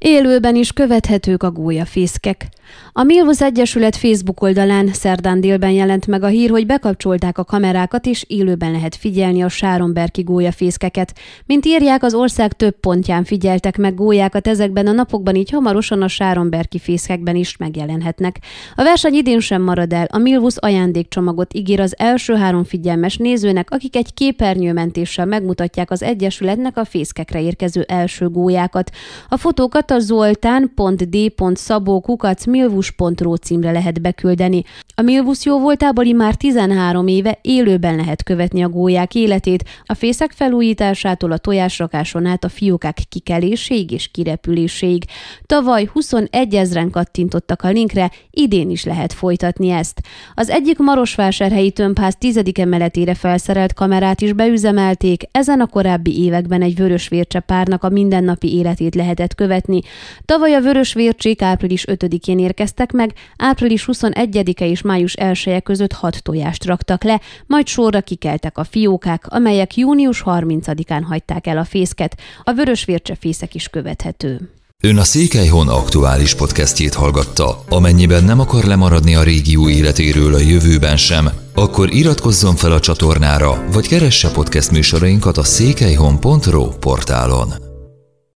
Élőben is követhetők a gólyafészkek. A Milvus Egyesület Facebook oldalán szerdán délben jelent meg a hír, hogy bekapcsolták a kamerákat, és élőben lehet figyelni a Sáronberki gólyafészkeket. Mint írják, az ország több pontján figyeltek meg gólyákat ezekben a napokban, így hamarosan a Sáronberki fészkekben is megjelenhetnek. A verseny idén sem marad el. A Milvus ajándékcsomagot ígér az első három figyelmes nézőnek, akik egy képernyőmentéssel megmutatják az Egyesületnek a fészkekre érkező első gólyákat. A fotókat a zoltán.d.szabó kukac milvus.ro címre lehet beküldeni. A Milvus jó voltából már 13 éve élőben lehet követni a gólyák életét, a fészek felújításától a tojásrakáson át a fiókák kikeléséig és kirepüléséig. Tavaly 21 ezren kattintottak a linkre, idén is lehet folytatni ezt. Az egyik Marosvásárhelyi tömbház tizedik emeletére felszerelt kamerát is beüzemelték, ezen a korábbi években egy vörösvércsepárnak a mindennapi életét lehetett követni. Tavaly a vörösvércsék április 5-én érkeztek meg, április 21-e és május 1 -e között hat tojást raktak le, majd sorra kikeltek a fiókák, amelyek június 30-án hagyták el a fészket. A vörösvércse fészek is követhető. Ön a Székelyhon aktuális podcastjét hallgatta. Amennyiben nem akar lemaradni a régió életéről a jövőben sem, akkor iratkozzon fel a csatornára, vagy keresse podcast műsorainkat a székelyhon.pro portálon.